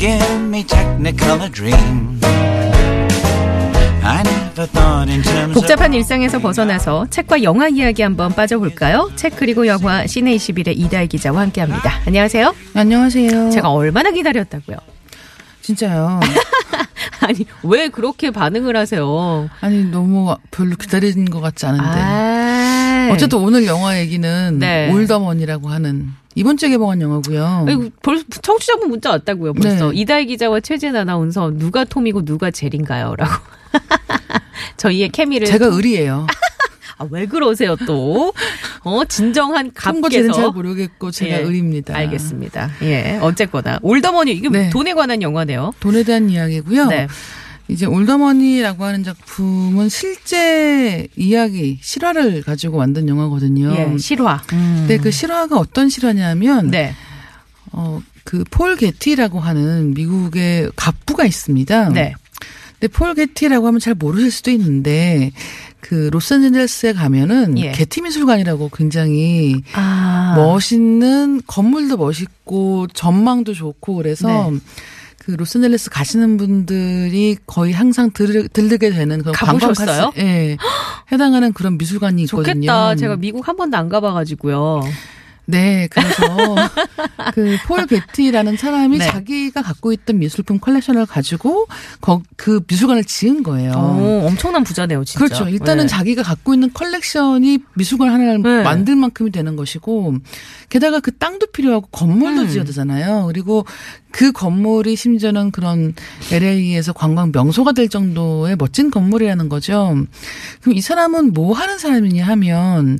give me Technicolor dreams. I never thought in terms 복잡한 일상에서 벗어나서 책과 영화 이야기 한번 빠져볼까요? 책 그리고 영화 시네 21의 이다혜 기자와 함께합니다. 안녕하세요. 안녕하세요. 제가 얼마나 기다렸다고요? 진짜요. 아니 왜 그렇게 반응을 하세요? 아니 너무 별로 기다린 것 같지 않은데. 아, 어쨌든 오늘 영화 얘기는 네. 올더머니라고 하는 이번 주에 개봉한 영화고요. 벌써 청취자분 문자 왔다고요. 벌써 네. 이다혜 기자와 최진 아나운서 누가 톰이고 누가 젤인가요?라고. 저희의 케미를 제가 을이에요. 아, 왜 그러세요 또? 어 진정한 제는 잘 갑께서 모르겠고 제가 예, 을입니다. 알겠습니다. 예, 어쨌거나 올더머니 이게 네. 돈에 관한 영화네요. 돈에 대한 이야기고요. 네. 이제 올더머니라고 하는 작품은 실제 이야기 실화를 가지고 만든 영화거든요. 예, 실화. 음. 근데 그 실화가 어떤 실화냐면 네, 어, 그 폴 게티라고 하는 미국의 갑부가 있습니다. 네. 근데 폴 게티라고 하면 잘 모르실 수도 있는데 그 로스앤젤레스에 가면은 예. 게티 미술관이라고 굉장히 아, 멋있는 건물도 멋있고 전망도 좋고 그래서 네. 그 로스앤젤레스 가시는 분들이 거의 항상 들, 들르게 되는 그런 가보셨어요? 예, 해당하는 그런 미술관이 있거든요. 좋겠다. 제가 미국 한 번도 안 가봐가지고요. 네, 그래서 그폴 게티라는 사람이 네. 자기가 갖고 있던 미술품 컬렉션을 가지고 거, 그 미술관을 지은 거예요. 오, 엄청난 부자네요, 진짜. 그렇죠. 일단은 네. 자기가 갖고 있는 컬렉션이 미술관 하나를 네. 만들 만큼이 되는 것이고, 게다가 그 땅도 필요하고 건물도 음. 지어야 되잖아요. 그리고 그 건물이 심지어는 그런 LA에서 관광 명소가 될 정도의 멋진 건물이라는 거죠. 그럼 이 사람은 뭐 하는 사람이냐 하면,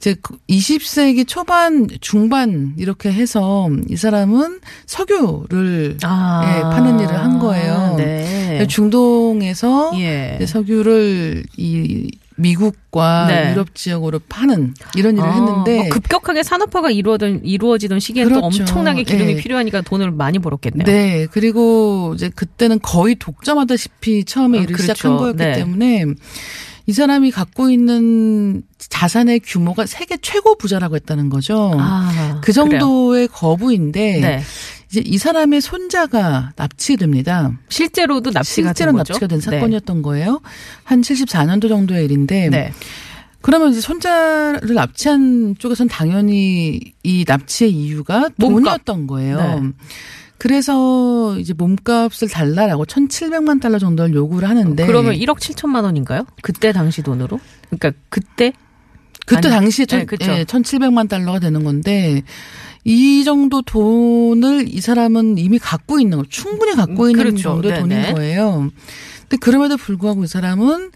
이제 20세기 초반, 중반 이렇게 해서 이 사람은 석유를 아, 예, 파는 일을 한 거예요. 네. 중동에서 예. 석유를 이 미국과 네. 유럽 지역으로 파는 이런 일을 아, 했는데 뭐 급격하게 산업화가 이루어던 이루어지던 시기에는 또 그렇죠. 엄청나게 기름이 예. 필요하니까 돈을 많이 벌었겠네요. 네 그리고 이제 그때는 거의 독점하다시피 처음에 어, 일을 그렇죠. 시작한 거였기 네. 때문에 이 사람이 갖고 있는 자산의 규모가 세계 최고 부자라고 했다는 거죠. 아, 그 정도의 거부인데 그래요. 네. 이제 이 사람의 손자가 납치됩니다. 실제로도 납치가 실제로 된? 납치가 된 네. 사건이었던 거예요. 한 74년도 정도의 일인데 네. 그러면 이제 손자를 납치한 쪽에선 당연히 이 납치의 이유가. 돈이었던 거예요. 네. 그래서 이제 몸값을 달라라고 1,700만 달러 정도를 요구를 하는데 그러면 1억 7천만 원인가요? 그때 당시 돈으로? 그러니까 그때 그때 아니, 당시에 네, 천, 그쵸. 예, 1,700만 달러가 되는 건데 이 정도 돈을 이 사람은 이미 갖고 있는 거 충분히 갖고 음, 있는 그렇죠. 정도의 네네. 돈인 거예요. 근데 그럼에도 불구하고 이 사람은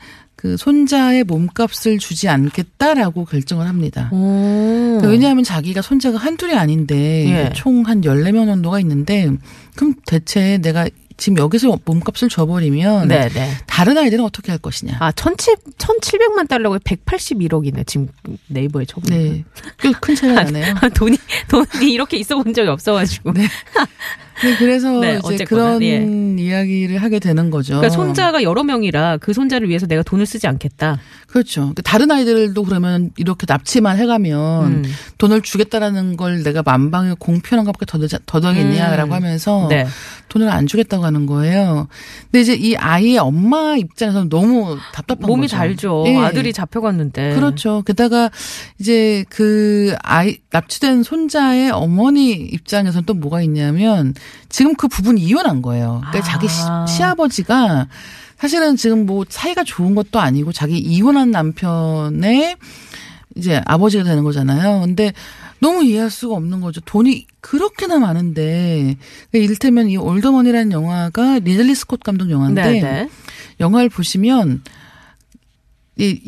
그 손자의 몸값을 주지 않겠다라고 결정을 합니다. 오. 그러니까 왜냐하면 자기가 손자가 한둘이 아닌데 예. 총한 14명 정도가 있는데 그럼 대체 내가 지금 여기서 몸값을 줘버리면 네, 네. 다른 아이들은 어떻게 할 것이냐. 아, 1,700, 1,700만 달러가 181억이네. 지금 네이버에 쳐보니까. 네. 꽤큰 차이가 나네요. 돈이, 돈이 이렇게 있어 본 적이 없어가지고. 네. 네, 그래서 네, 이제 그런 예. 이야기를 하게 되는 거죠. 그러니까 손자가 여러 명이라 그 손자를 위해서 내가 돈을 쓰지 않겠다. 그렇죠. 그러니까 다른 아이들도 그러면 이렇게 납치만 해가면 음. 돈을 주겠다라는 걸 내가 만방에 공표한 것밖에 더, 더더겠냐라고 음. 하면서 네. 돈을 안 주겠다고 하는 거예요. 근데 이제 이 아이의 엄마 입장에서는 너무 답답한 몸이 거죠. 달죠. 예. 아들이 잡혀갔는데. 그렇죠. 게다가 이제 그 아이 납치된 손자의 어머니 입장에서는 또 뭐가 있냐면 지금 그 부분이 이혼한 거예요. 그러니까 아. 자기 시, 시아버지가 사실은 지금 뭐 사이가 좋은 것도 아니고 자기 이혼한 남편의 이제 아버지가 되는 거잖아요. 근데 너무 이해할 수가 없는 거죠. 돈이 그렇게나 많은데 그러니까 이를테면 이 All the Money라는 영화가 리들리 스콧 감독 영화인데 네, 네. 영화를 보시면 이,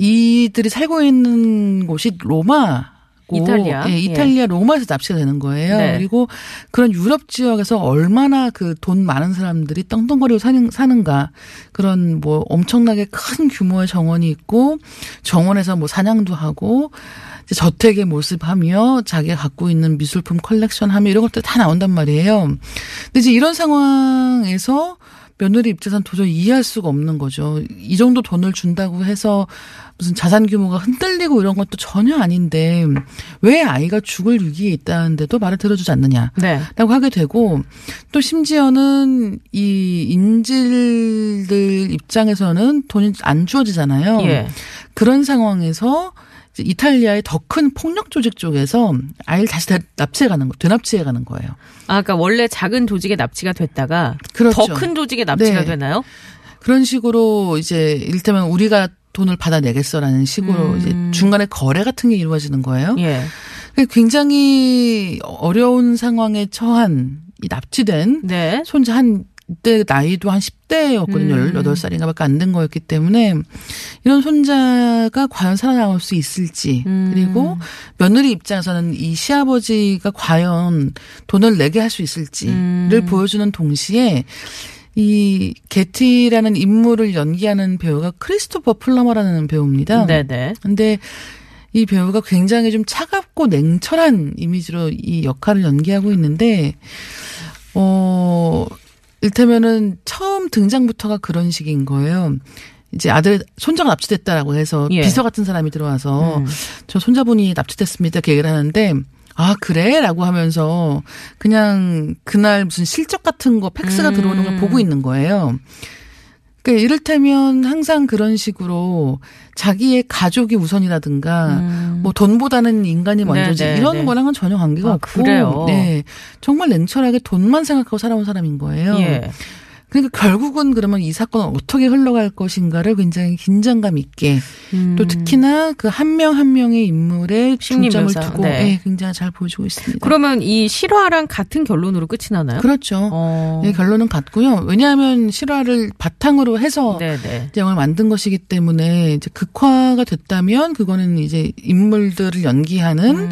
이들이 살고 있는 곳이 로마 받고 이탈리아. 예, 이탈리아 로마에서 납치가 되는 거예요. 네. 그리고 그런 유럽 지역에서 얼마나 그 돈 많은 사람들이 떵떵거리고 사는, 사는가 그런 뭐 엄청나게 큰 규모의 정원이 있고 정원에서 뭐 사냥도 하고 이제 저택의 모습하며 자기가 갖고 있는 미술품 컬렉션하며 이런 것들 다 나온단 말이에요. 근데 이제 이런 상황에서 며느리 입장에서는 도저히 이해할 수가 없는 거죠. 이 정도 돈을 준다고 해서 무슨 자산 규모가 흔들리고 이런 것도 전혀 아닌데 왜 아이가 죽을 위기에 있다는데도 말을 들어주지 않느냐. 네. 라고 하게 되고 또 심지어는 이 인질들 입장에서는 돈이 안 주어지잖아요. 예. 그런 상황에서 이탈리아의 더 큰 폭력 조직 쪽에서 아이를 다시 다- 납치해 가는 거, 되납치해 가는 거예요. 아, 그러니까 원래 작은 조직에 납치가 됐다가 그렇죠. 더큰 조직에 납치가 네. 되나요? 그런 식으로 이제 이를테면 우리가 돈을 받아내겠어라는 식으로 음. 이제 중간에 거래 같은 게 이루어지는 거예요. 예. 굉장히 어려운 상황에 처한 이 납치된 네. 손자 한 이때 나이도 한 10대였거든요. 음. 18살인가 밖에 안 된 거였기 때문에 이런 손자가 과연 살아남을 수 있을지 음. 그리고 며느리 입장에서는 이 시아버지가 과연 돈을 내게 할 수 있을지를 음. 보여주는 동시에 이 게티라는 인물을 연기하는 배우가 크리스토퍼 플러머라는 배우입니다. 네네. 근데 이 배우가 굉장히 좀 차갑고 냉철한 이미지로 이 역할을 연기하고 있는데, 어, 일테면은 처음 등장부터가 그런 식인 거예요. 이제 아들 손자가 납치됐다라고 해서 예. 비서 같은 사람이 들어와서 음. 저 손자분이 납치됐습니다. 이렇게 얘기를 하는데 아 그래? 라고 하면서 그냥 그날 무슨 실적 같은 거 팩스가 음. 들어오는 걸 보고 있는 거예요. 그러니까 이를테면 항상 그런 식으로 자기의 가족이 우선이라든가 음. 뭐 돈보다는 인간이 먼저지 네, 네, 이런 네. 거랑은 전혀 관계가 아, 없고 그래요? 네. 정말 냉철하게 돈만 생각하고 살아온 사람인 거예요. 예. 그러니까 결국은 그러면 이 사건은 어떻게 흘러갈 것인가를 굉장히 긴장감 있게 음. 또 특히나 그 한 명한 명의 심리 중점을 묘사, 두고 네. 예, 굉장히 잘 보여주고 있습니다. 그러면 이 실화랑 같은 결론으로 끝이 나나요? 그렇죠. 어. 예, 결론은 같고요. 왜냐하면 실화를 바탕으로 해서 네네. 영화를 만든 것이기 때문에 이제 극화가 됐다면 그거는 이제 인물들을 연기하는 음.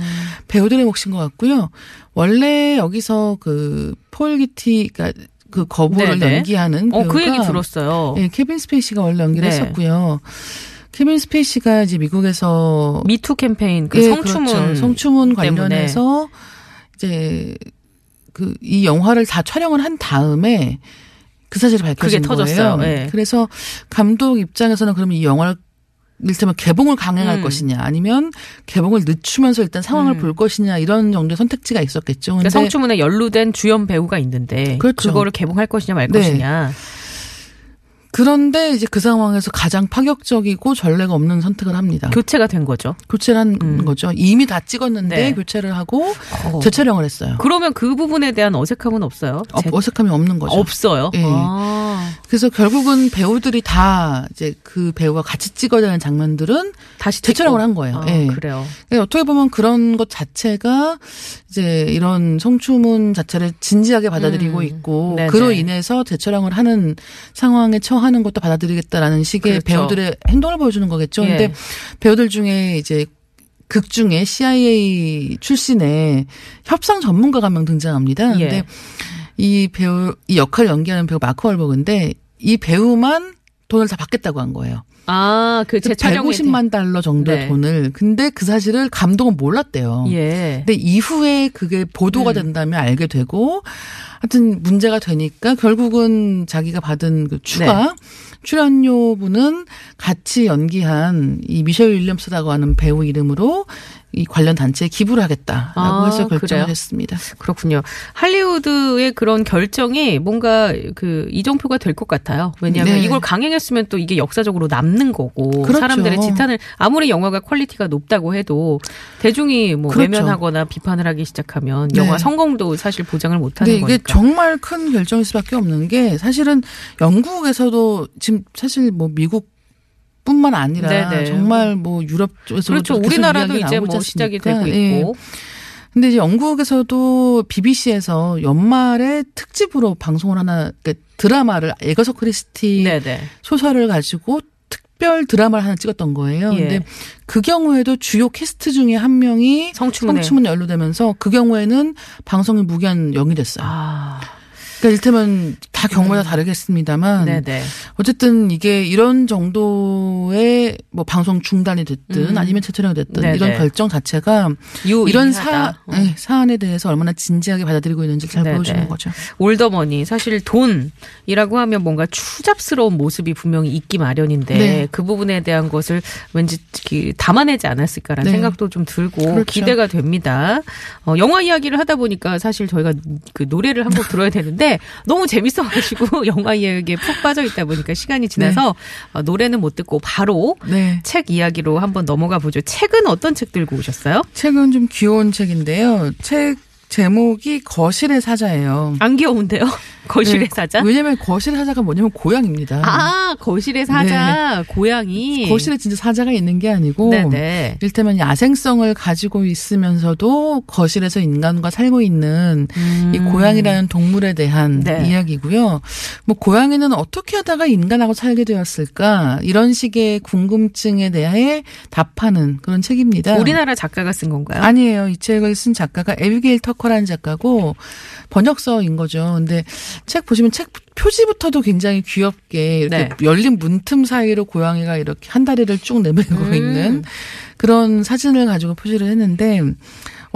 배우들의 몫인 것 같고요. 원래 여기서 그 폴 게티, 그러니까 그 거부를 네네. 연기하는 어, 배우가 그 얘기 들었어요. 예, 케빈 스페이시가 원래 연기를 네. 했었고요. 케빈 스페이시가 이제 미국에서 미투 캠페인 그 예, 성추문 그렇죠. 성추문 때문에. 관련해서 이제 그 이 영화를 다 촬영을 한 다음에 그 사실이 밝혀진 그게 터졌어요. 거예요. 예. 그래서 감독 입장에서는 그러면 이 영화를 일테면 개봉을 강행할 음. 것이냐 아니면 개봉을 늦추면서 일단 상황을 음. 볼 것이냐 이런 정도의 선택지가 있었겠죠. 그러니까 성추문에 연루된 주연 배우가 있는데 그렇죠. 그거를 개봉할 것이냐 말 네. 것이냐. 그런데 이제 그 상황에서 가장 파격적이고 전례가 없는 선택을 합니다. 교체가 된 거죠. 교체를 한 음. 거죠. 이미 다 찍었는데 네. 교체를 하고 어. 재촬영을 했어요. 그러면 그 부분에 대한 어색함은 없어요? 어, 제- 어색함이 없는 거죠. 없어요. 예. 아, 그래서 결국은 배우들이 다 이제 그 배우와 같이 찍어야 되는 장면들은 다시 재촬영을. 한 거예요. 아, 예. 그래요. 그러니까 어떻게 보면 그런 것 자체가 이제 이런 성추문 자체를 진지하게 받아들이고 음. 있고 네네. 그로 인해서 재촬영을 하는 상황에 처하는 것도 받아들이겠다라는 식의 그렇죠. 배우들의 행동을 보여주는 거겠죠. 예. 근데 배우들 중에 이제 극 중에 CIA 출신의 협상 전문가가 한 명 등장합니다. 예. 근데 이 배우 이 역할을 연기하는 배우 마크 월버그인데 이 배우만 돈을 다 받겠다고 한 거예요. 아, 그 재촬영에 150만 달러 정도의 네. 돈을. 근데 그 사실을 감독은 몰랐대요. 예. 근데 이후에 그게 보도가 음. 된다면 알게 되고 하여튼 문제가 되니까 결국은 자기가 받은 그 추가 네. 출연료분은 같이 연기한 이 미셸 윌리엄스라고 하는 배우 이름으로 이 관련 단체에 기부를 하겠다라고 아, 해서 결정을 그래요? 했습니다. 그렇군요. 할리우드의 그런 결정이 뭔가 그 이정표가 될 것 같아요. 왜냐하면 네. 이걸 강행했으면 또 이게 역사적으로 남는 거고 그렇죠. 사람들의 지탄을 아무리 영화가 퀄리티가 높다고 해도 대중이 뭐 그렇죠. 외면하거나 비판을 하기 시작하면 네. 영화 성공도 사실 보장을 못하는 이게 거니까. 정말 큰 결정일 수밖에 없는 게 사실은 영국에서도 지금 사실 뭐 미국 뿐만 아니라 네네. 정말 뭐 유럽 쪽에서 그렇죠. 우리나라도 이제 뭐 시작이 되고 있고. 근데 이제 영국에서도 BBC에서 연말에 특집으로 방송을 하나 그러니까 드라마를 에거서 크리스티 네네. 소설을 가지고 특별 드라마를 하나 찍었던 거예요. 예. 근데 그 경우에도 주요 캐스트 중에 한 명이 성추문에. 성추문에 연루되면서 그 경우에는 방송이 무기한 0이 됐어요. 아, 그러니까 일테면 다 경우마다 다르겠습니다만 네네. 어쨌든 이게 이런 정도의 뭐 방송 중단이 됐든 음. 아니면 최촬영이 됐든 네네. 이런 결정 자체가 유의하다. 이런 사, 어. 네, 사안에 대해서 얼마나 진지하게 받아들이고 있는지 잘 네네. 보여주는 거죠. 올더머니 사실 돈이라고 하면 뭔가 추잡스러운 모습이 분명히 있기 마련인데 네. 그 부분에 대한 것을 왠지 그 담아내지 않았을까라는 네. 생각도 좀 들고 그렇죠. 기대가 됩니다. 어, 영화 이야기를 하다 보니까 사실 저희가 그 노래를 한 곡 들어야 되는데 너무 재밌어가지고 영화 이야기에 푹 빠져 있다 보니까 시간이 지나서 어, 노래는 못 듣고 바로 네. 책 이야기로 한번 넘어가 보죠. 책은 어떤 책 들고 오셨어요? 책은 좀 귀여운 책인데요. 책 제목이 거실의 사자예요. 안 귀여운데요? 거실의 네, 사자? 왜냐면 거실의 사자가 뭐냐면 고양입니다. 아, 거실의 사자, 고양이. 거실에 진짜 사자가 있는 게 아니고 네네. 이를테면 야생성을 가지고 있으면서도 거실에서 인간과 살고 있는 이 고양이라는 동물에 대한 음. 네. 이야기고요. 뭐 고양이는 어떻게 하다가 인간하고 살게 되었을까 이런 식의 궁금증에 대해 답하는 그런 책입니다. 우리나라 작가가 쓴 건가요? 아니에요. 이 책을 쓴 작가가 에비게일 터커 라는 작가고 번역서인 거죠. 근데 책 보시면 책 표지부터도 굉장히 귀엽게 이렇게 네. 열린 문틈 사이로 고양이가 이렇게 한 다리를 쭉 내밀고 음. 있는 그런 사진을 가지고 표시를 했는데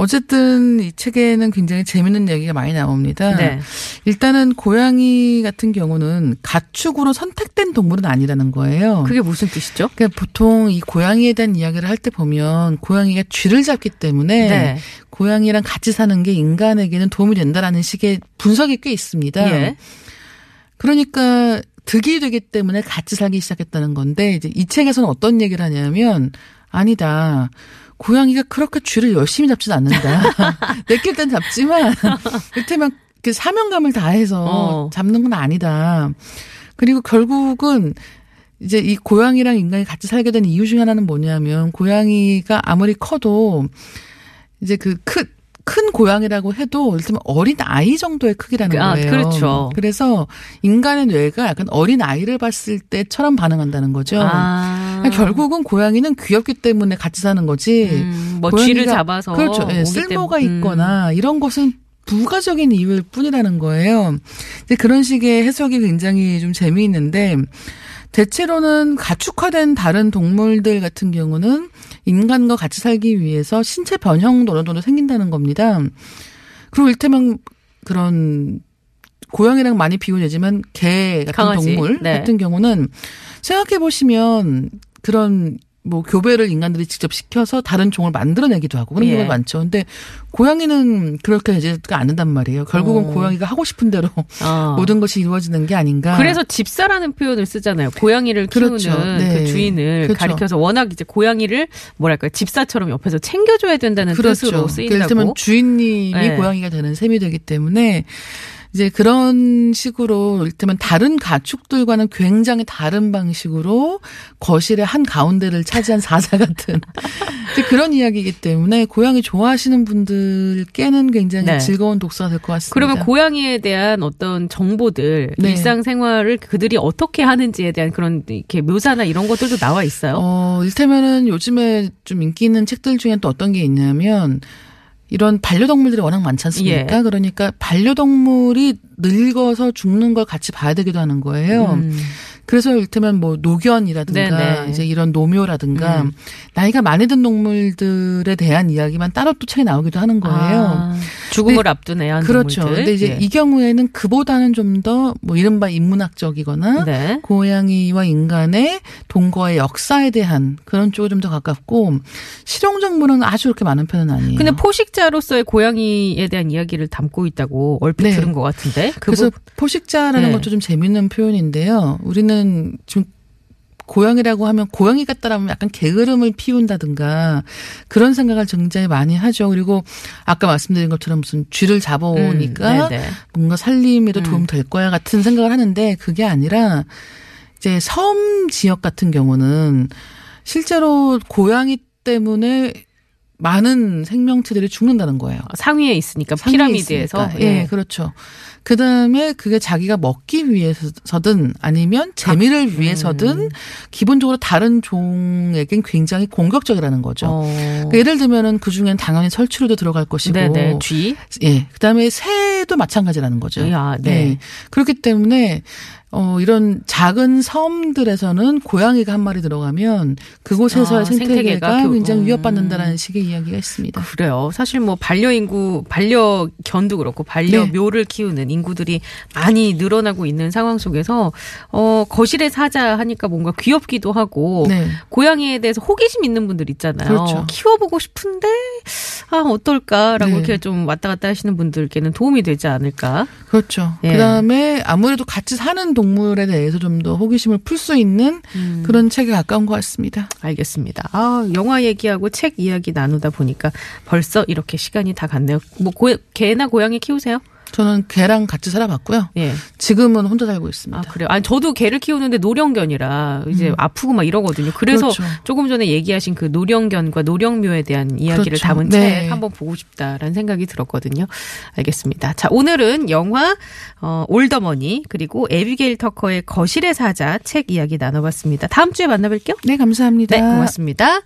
어쨌든 이 책에는 굉장히 재밌는 얘기가 많이 나옵니다. 네. 일단은 고양이 같은 경우는 가축으로 선택된 동물은 아니라는 거예요. 그게 무슨 뜻이죠? 그러니까 보통 이 고양이에 대한 이야기를 할 때 보면 고양이가 쥐를 잡기 때문에 네. 고양이랑 같이 사는 게 인간에게는 도움이 된다라는 식의 분석이 꽤 있습니다. 예. 그러니까 득이 되기 때문에 같이 살기 시작했다는 건데 이제 이 책에서는 어떤 얘기를 하냐면 아니다. 고양이가 그렇게 쥐를 열심히 잡진 않는다. 내낄 땐 잡지만 이를테면 그 사명감을 다해서 어. 잡는 건 아니다. 그리고 결국은 이제 이 고양이랑 인간이 같이 살게 된 이유 중에 하나는 뭐냐면 고양이가 아무리 커도 이제 그 큰, 큰 고양이라고 해도 일테면 어린 아이 정도의 크기라는 아, 거예요. 그렇죠. 그래서 인간의 뇌가 약간 어린 아이를 봤을 때처럼 반응한다는 거죠. 아. 그러니까 결국은 고양이는 귀엽기 때문에 같이 사는 거지. 음, 뭐 쥐를 잡아서 그렇죠. 예, 오기 쓸모가 때문에. 음. 있거나 이런 것은 부가적인 이유일 뿐이라는 거예요. 이제 그런 식의 해석이 굉장히 좀 재미있는데 대체로는 가축화된 다른 동물들 같은 경우는 인간과 같이 살기 위해서 신체 변형도 어느 정도 생긴다는 겁니다. 그리고 일테면 그런 고양이랑 많이 비교되지만 개 같은 강아지. 동물 네. 같은 경우는 생각해 보시면 그런 뭐 교배를 인간들이 직접 시켜서 다른 종을 만들어내기도 하고 그런 예. 경우가 많죠. 근데 고양이는 그렇게 되지가 않는단 말이에요. 결국은 어. 고양이가 하고 싶은 대로 어. 모든 것이 이루어지는 게 아닌가. 그래서 집사라는 표현을 쓰잖아요. 고양이를 키우는 그렇죠. 그 네. 주인을 그렇죠. 가리켜서 워낙 이제 고양이를 뭐랄까 집사처럼 옆에서 챙겨줘야 된다는 뜻으로 그렇죠. 쓰인다고. 이를테면 주인님이 네. 고양이가 되는 셈이 되기 때문에 이제 그런 식으로 이를테면 다른 가축들과는 굉장히 다른 방식으로 거실의 한 가운데를 차지한 사자 같은 그런 이야기이기 때문에 고양이 좋아하시는 분들께는 굉장히 네. 즐거운 독서가 될 것 같습니다. 그러면 고양이에 대한 어떤 정보들, 네. 일상생활을 그들이 어떻게 하는지에 대한 그런 이렇게 묘사나 이런 것들도 나와 있어요. 어, 일테면은 요즘에 좀 인기 있는 책들 중에 또 어떤 게 있냐면 이런 반려동물들이 워낙 많지 않습니까? 예. 그러니까 반려동물이 늙어서 죽는 걸 같이 봐야 되기도 하는 거예요. 음. 그래서 일테면 뭐 노견이라든가 네네. 이제 이런 노묘라든가 음. 나이가 많이 든 동물들에 대한 이야기만 따로 또 책에 나오기도 하는 거예요. 아, 죽음을 앞둔 애완 그렇죠. 동물들. 근데 이제 예. 이 경우에는 그보다는 좀 더 뭐 이른바 인문학적이거나 네. 고양이와 인간의 동거의 역사에 대한 그런 쪽이 좀 더 가깝고 실용적물은 아주 그렇게 많은 편은 아니에요. 근데 포식자로서의 고양이에 대한 이야기를 담고 있다고 얼핏 네. 들은 것 같은데. 그 그래서 부- 포식자라는 네. 것도 좀 재밌는 표현인데요. 우리는 좀 고양이라고 하면 고양이 같다라면 약간 게으름을 피운다든가 그런 생각을 굉장히 많이 하죠. 그리고 아까 말씀드린 것처럼 무슨 쥐를 잡아오니까 음, 네네. 뭔가 살림에도 음. 도움 될 거야 같은 생각을 하는데 그게 아니라 이제 섬 지역 같은 경우는 실제로 고양이 때문에 많은 생명체들이 죽는다는 거예요. 상위에 있으니까 상위에 피라미드에서 있으니까. 예, 그렇죠. 그 다음에 그게 자기가 먹기 위해서든 아니면 재미를 위해서든 기본적으로 다른 종에겐 굉장히 공격적이라는 거죠. 어. 그러니까 예를 들면은 그 중엔 당연히 설치류도 들어갈 것이고, 네네 쥐. 예, 그 다음에 새도 마찬가지라는 거죠. 야, 네. 예. 그렇기 때문에 어 이런 작은 섬들에서는 고양이가 한 마리 들어가면 그곳에서의 아, 생태계가, 생태계가 교- 굉장히 음. 위협받는다라는 식의 이야기가 있습니다. 그래요. 사실 뭐 반려인구, 반려견도 그렇고 반려묘를 키우는 인구들이 많이 늘어나고 있는 상황 속에서 어 거실에 사자 하니까 뭔가 귀엽기도 하고 네. 고양이에 대해서 호기심 있는 분들 있잖아요. 그렇죠. 키워보고 싶은데 아 어떨까라고 네. 이렇게 좀 왔다 갔다 하시는 분들께는 도움이 되지 않을까. 그렇죠. 예. 그 다음에 아무래도 같이 사는 동물에 대해서 좀 더 호기심을 풀 수 있는 음. 그런 책에 가까운 것 같습니다. 알겠습니다. 아, 영화 얘기하고 책 이야기 나누다 보니까 벌써 이렇게 시간이 다 갔네요. 뭐 고, 개나 고양이 키우세요? 저는 개랑 같이 살아봤고요. 예. 지금은 혼자 살고 있습니다. 아, 그래요? 아니, 저도 개를 키우는데 노령견이라 이제 아프고 막 이러거든요. 그래서 음. 그렇죠. 조금 전에 얘기하신 그 노령견과 노령묘에 대한 이야기를 그렇죠. 담은 네. 책 한번 보고 싶다라는 생각이 들었거든요. 알겠습니다. 자, 오늘은 영화, 어, 올더머니, 그리고 에비게일 터커의 거실의 사자 책 이야기 나눠봤습니다. 다음 주에 만나뵐게요. 네, 감사합니다. 네, 고맙습니다.